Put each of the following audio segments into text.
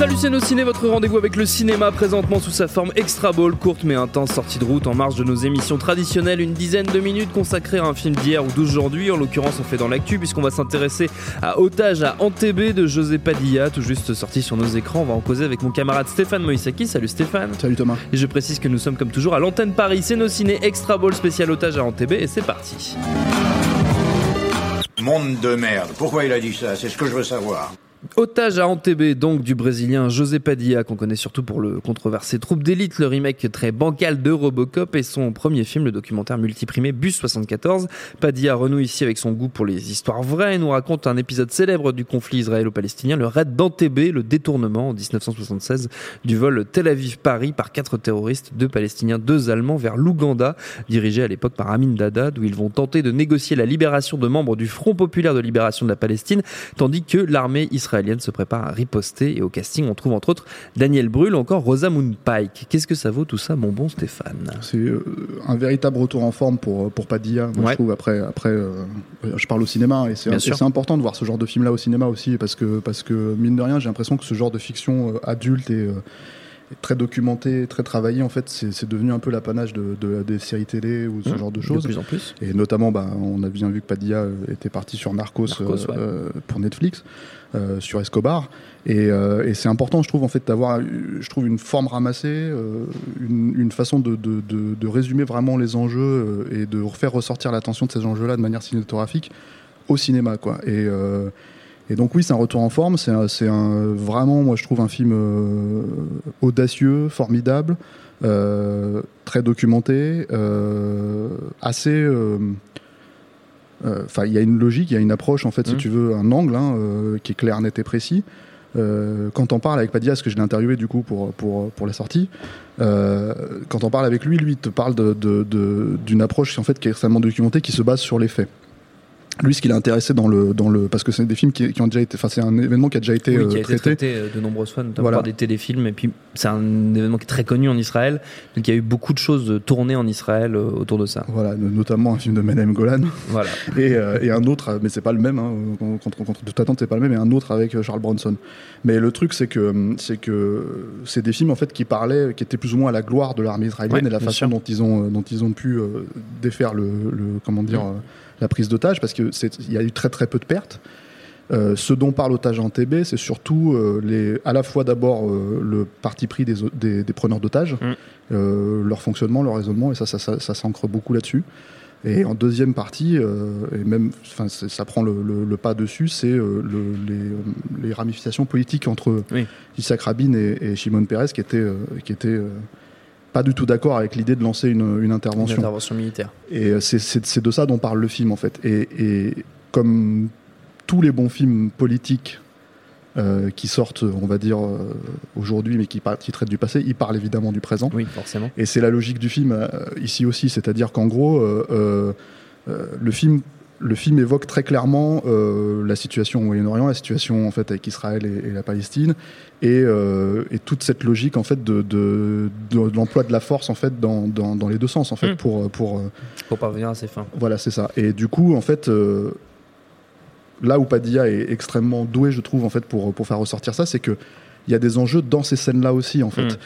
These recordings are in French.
Salut nos ciné, votre rendez-vous avec le cinéma présentement sous sa forme extra ball, courte mais intense sortie de route en marge de nos émissions traditionnelles, une dizaine de minutes consacrées à un film d'hier ou d'aujourd'hui, en l'occurrence on fait dans l'actu puisqu'on va s'intéresser à Otage à Antébé de José Padilla, tout juste sorti sur nos écrans, on va en causer avec mon camarade Stéphane Moïsaki, salut Stéphane. Salut Thomas. Et je précise que nous sommes comme toujours à l'antenne Paris, c'est nos ciné extra ball spécial Otage à Antébé et c'est parti. Monde de merde. Pourquoi il a dit ça? C'est ce que je veux savoir. Otage à Antébé, donc du brésilien José Padilla, qu'on connaît surtout pour le controversé Troupe d'élite, le remake très bancal de Robocop et son premier film, le documentaire multiprimé Bus 74. Padilla renoue ici avec son goût pour les histoires vraies et nous raconte un épisode célèbre du conflit israélo-palestinien, le raid d'Antébé, le détournement en 1976 du vol Tel Aviv-Paris par quatre terroristes, deux Palestiniens, deux Allemands vers l'Ouganda, dirigé à l'époque par Amin Dada, où ils vont tenter de négocier la libération de membres du Front populaire de libération de la Palestine, tandis que l'armée israélienne israélienne se prépare à riposter et au casting on trouve entre autres Daniel Brühl, encore Rosamund Pike. Qu'est-ce que ça vaut tout ça, mon bon Stéphane? C'est euh, un véritable retour en forme pour, pour Padilla, moi, je trouve. Après, après euh, je parle au cinéma et c'est important de voir ce genre de film-là au cinéma aussi parce que, parce que mine de rien, j'ai l'impression que ce genre de fiction euh, adulte et très documenté, très travaillé. En fait, c'est devenu un peu l'apanage de, des séries télé ou ce mmh, genre de choses. De plus en plus. Et notamment, bah, on a bien vu que Padilla était parti sur Narcos, pour Netflix. Euh, sur Escobar. Euh, et, c'est important, je trouve, en fait, d'avoir, je trouve, une forme ramassée, euh, une, façon de, de, résumer vraiment les enjeux et de faire ressortir l'attention de ces enjeux-là de manière cinématographique au cinéma, quoi. Et, et donc oui, c'est un retour en forme. C'est, vraiment, moi, je trouve un film audacieux, formidable, très documenté, assez euh, enfin, il y a une logique, il y a une approche, en fait, si mmh. tu veux, un angle hein, euh, qui est clair, net et précis. Euh, quand on parle avec Padilla, parce que je l'ai interviewé du coup pour, pour, pour la sortie, quand on parle avec lui, lui il te parle d'une de, de, approche en fait qui est extrêmement documentée, qui se base sur les faits lui, ce qui l'a intéressé dans le, dans le, parce que c'est des films qui, qui, ont déjà été, enfin, c'est un événement qui a déjà été, oui, qui a été traité. Euh, de nombreuses fois, notamment par des téléfilms. Et puis, c'est un événement qui est très connu en Israël. Donc, il y a eu beaucoup de choses tournées en Israël euh, autour de ça. Voilà, notamment un film de Menem Golan. Voilà. et, euh, et, un autre, mais c'est pas le même, hein, contre, contre toute attente, c'est pas le même, et un autre avec Charles Bronson. Mais le truc, c'est que, c'est que, c'est des films, en fait, qui parlaient, qui étaient plus ou moins à la gloire de l'armée israélienne et la façon dont ils ont, dont ils ont pu défaire le, le comment dire, la prise d'otage, parce qu'il y a eu très très peu de pertes. Euh, ce dont parle Otage en TB, c'est surtout euh, les, à la fois d'abord euh, le parti pris des, des, preneurs d'otages, mm. leur fonctionnement, leur raisonnement, et ça, ça, ça, s'ancre beaucoup là-dessus. Et en deuxième partie, et même, ça prend le, pas dessus, c'est les, les, ramifications politiques entre oui. Isaac Rabin et, et Shimon Peres, qui étaient, qui étaient pas du tout d'accord avec l'idée de lancer une, intervention. Une intervention militaire. Et euh, c'est de ça dont parle le film en fait. Et, comme tous les bons films politiques euh, qui sortent, on va dire, euh, aujourd'hui, mais qui, qui, traitent du passé, ils parlent évidemment du présent. Oui, forcément. Et c'est la logique du film ici aussi, c'est-à-dire qu'en gros, le film le film évoque très clairement euh, la situation au Moyen-Orient, la situation en fait avec Israël et, la Palestine, euh, et, toute cette logique en fait de, de, l'emploi de la force en fait dans, dans, les deux sens en fait hmm. pour pour euh, pour parvenir à ses fins. Voilà, c'est ça. Et du coup, en fait, là où Padilla est extrêmement doué, je trouve en fait pour pour faire ressortir ça, c'est que il y a des enjeux dans ces scènes-là aussi, en fait. Hmm.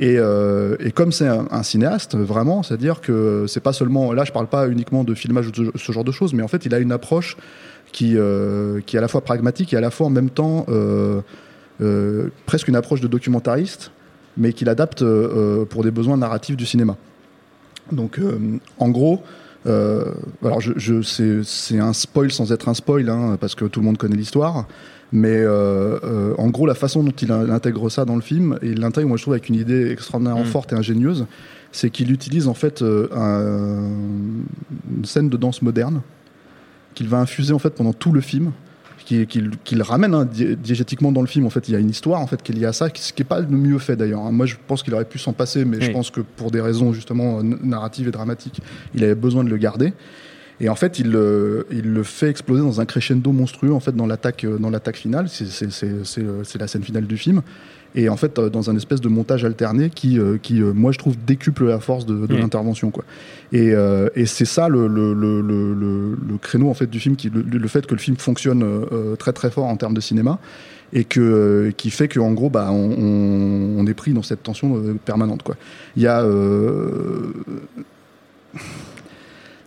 Euh, et, comme c'est un, cinéaste, vraiment, c'est-à-dire que c'est pas seulement. Là, je parle pas uniquement de filmage ou de ce genre de choses, mais en fait, il a une approche qui, euh, qui est à la fois pragmatique et à la fois en même temps euh, presque une approche de documentariste, mais qu'il adapte pour des besoins narratifs du cinéma. Donc, en gros. Alors, je, c'est un spoil sans être un spoil, hein, parce que tout le monde connaît l'histoire. Mais euh, euh, en gros, la façon dont il intègre ça dans le film, et il l'intègre, moi je trouve, avec une idée extraordinairement mm. forte et ingénieuse, c'est qu'il utilise en fait euh, une scène de danse moderne qu'il va infuser en fait pendant tout le film qu'il ramène hein, diégétiquement dans le film. En fait, il y a une histoire en fait qui est liée à ça, ce qui n'est pas le mieux fait d'ailleurs. Hein. Moi, je pense qu'il aurait pu s'en passer, mais je pense que pour des raisons justement narratives et dramatiques, il avait besoin de le garder. Et en fait, il, il le fait exploser dans un crescendo monstrueux en fait dans l'attaque dans l'attaque finale. C'est la scène finale du film. Et en fait dans un espèce de montage alterné qui, qui moi je trouve décuple la force de, l'intervention quoi. Et, et c'est ça le, le, le, le, créneau en fait du film, qui, le, fait que le film fonctionne très très fort en termes de cinéma et que qui fait qu'en gros bah on, on, est pris dans cette tension permanente quoi. Il y a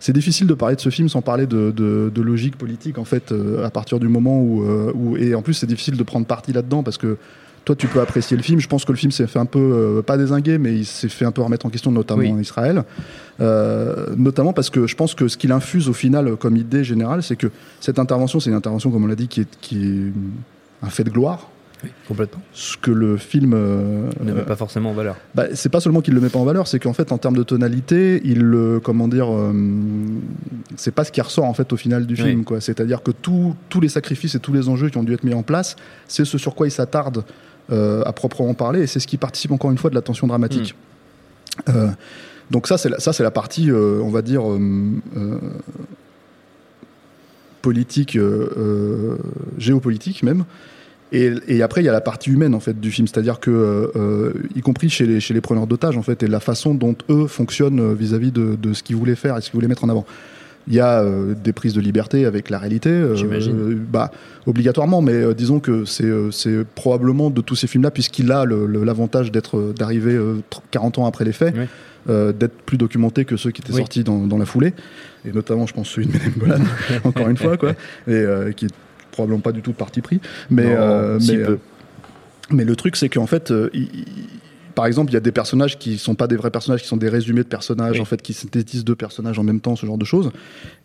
c'est difficile de parler de ce film sans parler de, de, logique politique en fait euh, à partir du moment où, euh, où et en plus c'est difficile de prendre parti là-dedans parce que toi tu peux apprécier le film je pense que le film s'est fait un peu euh, pas désinguer mais il s'est fait un peu remettre en question notamment en Israël notamment parce que je pense que ce qu'il infuse au final comme idée générale c'est que cette intervention c'est une intervention comme on l'a dit qui est, qui est un fait de gloire complètement. Ce que le film euh, ne met pas forcément en valeur. Bah, c'est pas seulement qu'il le met pas en valeur, c'est qu'en fait en termes de tonalité, il le comment dire, euh, c'est pas ce qui ressort en fait au final du film, quoi. C'est-à-dire que tous les sacrifices et tous les enjeux qui ont dû être mis en place, c'est ce sur quoi il s'attarde euh, à proprement parler, et c'est ce qui participe encore une fois de la tension dramatique. Hmm. donc ça c'est la, ça c'est la partie, on va dire politique, géopolitique même. Et, après, il y a la partie humaine en fait du film, c'est-à-dire que, euh, euh, y compris chez les, chez les preneurs d'otages en fait, et la façon dont eux fonctionnent euh, vis-à-vis de, de, ce qu'ils voulaient faire et ce qu'ils voulaient mettre en avant. Il y a des prises de liberté avec la réalité, bah obligatoirement, mais disons que c'est probablement de tous ces films-là, puisqu'il a l'avantage d'être d'arriver 40 ans après les faits. d'être plus documenté que ceux qui étaient sortis dans, dans, la foulée, et notamment, je pense, celui de Médem Golan, encore une fois, quoi, et qui est probablement pas du tout de parti pris. Mais, euh, mais, euh, mais, le truc, c'est qu'en fait, euh, par exemple, il y a des personnages qui sont pas des vrais personnages, qui sont des résumés de personnages, en fait, qui synthétisent deux personnages en même temps, ce genre de choses.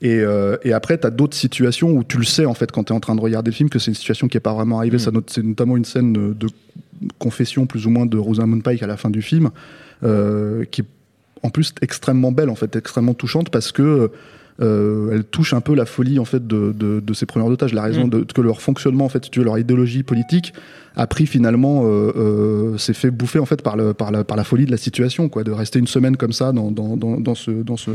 Et, et après, tu as d'autres situations où tu le sais, en fait, quand tu es en train de regarder le film, que c'est une situation qui est pas vraiment arrivée. Mm. C'est notamment une scène de confession, plus ou moins, de Rosamund Pike à la fin du film, qui est en plus extrêmement belle, en fait, extrêmement touchante, parce que euh, elle touche un peu la folie en fait de, de, de ces preneurs d'otages, la raison mm. de, que leur fonctionnement en fait, tu veux, leur idéologie politique a pris finalement, euh, euh, s'est fait bouffer en fait par, le, par, la, par la folie de la situation, quoi, de rester une semaine comme ça dans, dans, dans, dans ce, dans ce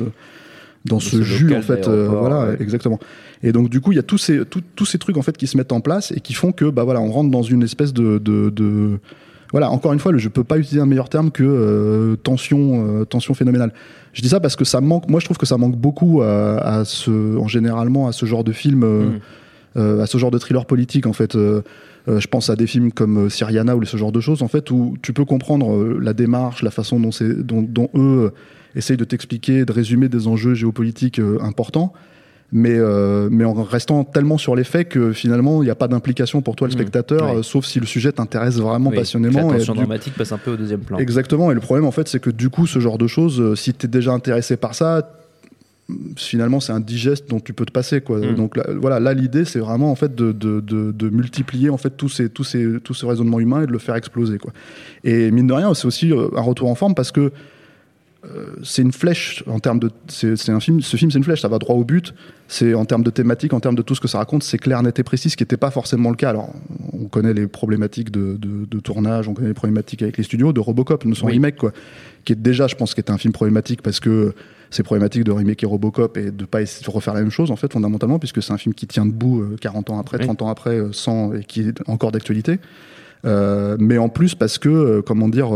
dans ce jus en fait euh, voilà exactement. Et donc du coup il y a tous ces tous ces trucs en fait qui se mettent en place et qui font que bah voilà on rentre dans une espèce de, de, de voilà, encore une fois, je peux pas utiliser un meilleur terme que euh, tension, euh, tension phénoménale. Je dis ça parce que ça manque. Moi, je trouve que ça manque beaucoup à, ce, en généralement, à ce genre de film, euh, mm. à ce genre de thriller politique, en fait. je pense à des films comme Syriana ou ce genre de choses, en fait, où tu peux comprendre la démarche, la façon dont, dont, dont eux essayent de t'expliquer, de résumer des enjeux géopolitiques importants mais, euh, mais en restant tellement sur les faits que finalement il n'y a pas d'implication pour toi le mmh. spectateur, euh, sauf si le sujet t'intéresse vraiment passionnément. La dramatique passe un peu au deuxième plan. Exactement, et le problème en fait c'est que du coup ce genre de choses, euh, si tu es déjà intéressé par ça, finalement c'est un digeste dont tu peux te passer quoi. Mmh. Donc là, voilà, là l'idée c'est vraiment en fait de, de, de, de, multiplier en fait tous ces tous ces tous ces raisonnements humains et de le faire exploser quoi. Et mine de rien, c'est aussi un retour en forme parce que c'est une flèche en termes de. C'est un film. Ce film, c'est une flèche. Ça va droit au but. C'est en termes de thématique, en termes de tout ce que ça raconte, c'est clair, net et précis, ce qui n'était pas forcément le cas. Alors, on connaît les problématiques de, tournage, on connaît les problématiques avec les studios de Robocop, nous son remake, quoi, qui est déjà, je pense, qui est un film problématique parce que c'est problématique de remake Robocop et de pas essayer de refaire la même chose, en fait, fondamentalement, puisque c'est un film qui tient debout 40 euh, ans après, 30 ans après, euh, sans et qui est encore d'actualité. mais en plus parce que, comment dire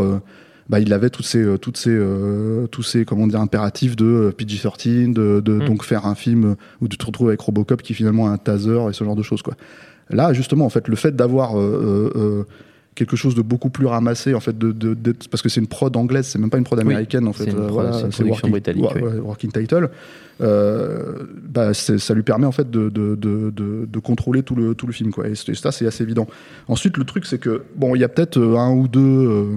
bah, il avait tous ces, euh, toutes ces, euh, tous ces comment dire, impératifs de euh, PG-13, de, de mm. donc faire un film où tu te retrouves avec Robocop qui finalement a un taser et ce genre de choses. Quoi. Là, justement, en fait, le fait d'avoir quelque chose de beaucoup plus ramassé en fait de, de, parce que c'est une prod anglaise c'est même pas une prod américaine en fait c'est voilà, c'est working, britannique working title euh, bah, ça lui permet en fait de, de, de, contrôler tout le tout le film quoi et, ça c'est assez évident ensuite le truc c'est que bon il y a peut-être un ou deux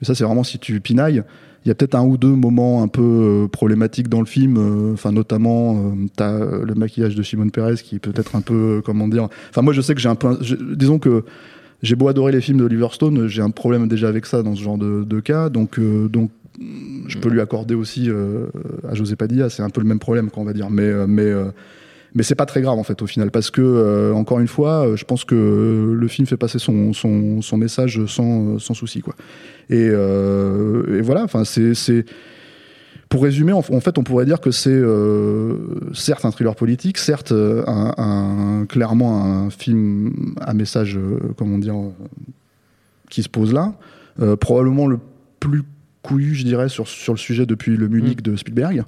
mais ça, c'est vraiment si tu pinailles. Il y a peut-être un ou deux moments un peu euh, problématiques dans le film, euh, enfin notamment euh, t'as le maquillage de Simone Perez qui peut être un peu comment dire. Enfin moi je sais que j'ai un peu, disons que j'ai beau adorer les films d'Oliver Stone, j'ai un problème déjà avec ça dans ce genre de, de cas, donc donc je peux lui accorder aussi à José Padilla, c'est un peu le même problème, qu'on va dire, mais mais mais c'est pas très grave en fait au final parce que euh, encore une fois euh, je pense que le film fait passer son, son, message sans, sans souci quoi et, euh, et voilà enfin c'est pour résumer, en, fait, on pourrait dire que c'est certes un thriller politique, certes un, clairement un film à message, comment dire, qui se pose là. Euh, probablement le plus couillu, je dirais, sur, sur le sujet depuis le Munich de Spielberg,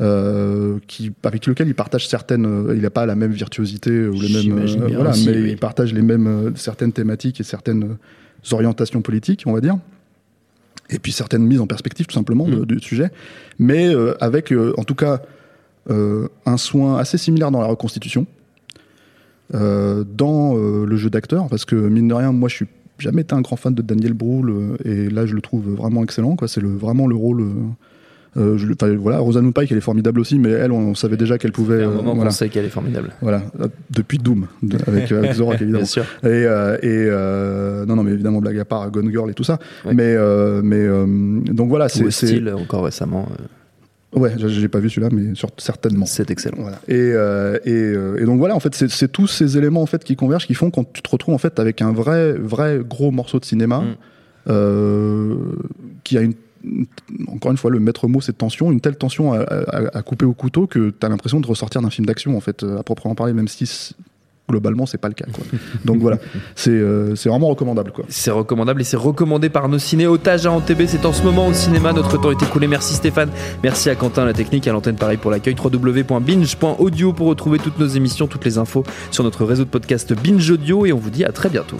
euh, qui, avec lequel il partage certaines. euh, il n'a pas la même virtuosité ou les mêmes. J'imagine bien voilà, aussi, mais oui. il partage les mêmes euh, certaines thématiques et certaines euh, orientations politiques, on va dire. Et puis certaines mises en perspective, tout simplement, Mm. du sujet. Mais euh, avec, euh, en tout cas, euh, un soin assez similaire dans la reconstitution. Euh, dans euh, le jeu d'acteur, parce que mine de rien, moi je suis jamais été un grand fan de Daniel Brühl, euh, et là je le trouve vraiment excellent. Quoi. C'est le, vraiment le rôle. euh, euh, je voilà, Rosamund Pike, elle est formidable aussi, mais elle, on, savait déjà qu'elle pouvait. Euh, voilà, qu'on sait qu'elle est formidable. voilà, depuis Doom, de- avec, avec Zorak évidemment. Bien sûr. Et, euh, et non, non, mais évidemment, blague à part, Gone Girl et tout ça. Ouais. Mais, mais donc voilà, c'est. Hostile, encore récemment. Ouais, j'ai j'ai pas vu celui-là, mais sur- certainement. C'est excellent. Voilà. Et, euh, et, euh, et donc voilà, en fait, c'est- tous ces éléments en fait qui convergent, qui font quand tu te retrouves en fait avec un vrai, vrai gros morceau de cinéma Mm. euh, qui a une encore une fois, le maître mot, c'est tension, une telle tension à, à- à couper au couteau que tu as l'impression de ressortir d'un film d'action, en fait, à proprement parler, même si globalement, c'est pas le cas. Donc voilà, c'est euh, vraiment recommandable. C'est recommandable et c'est recommandé par nos ciné otages à Antébé. C'est en ce moment au cinéma. Notre temps est écoulé. Merci Stéphane. Merci à Quentin, la technique, à l'antenne pareil pour l'accueil. www.binge.audio pour retrouver toutes nos émissions, toutes les infos sur notre réseau de podcast Binge Audio. Et on vous dit à très bientôt.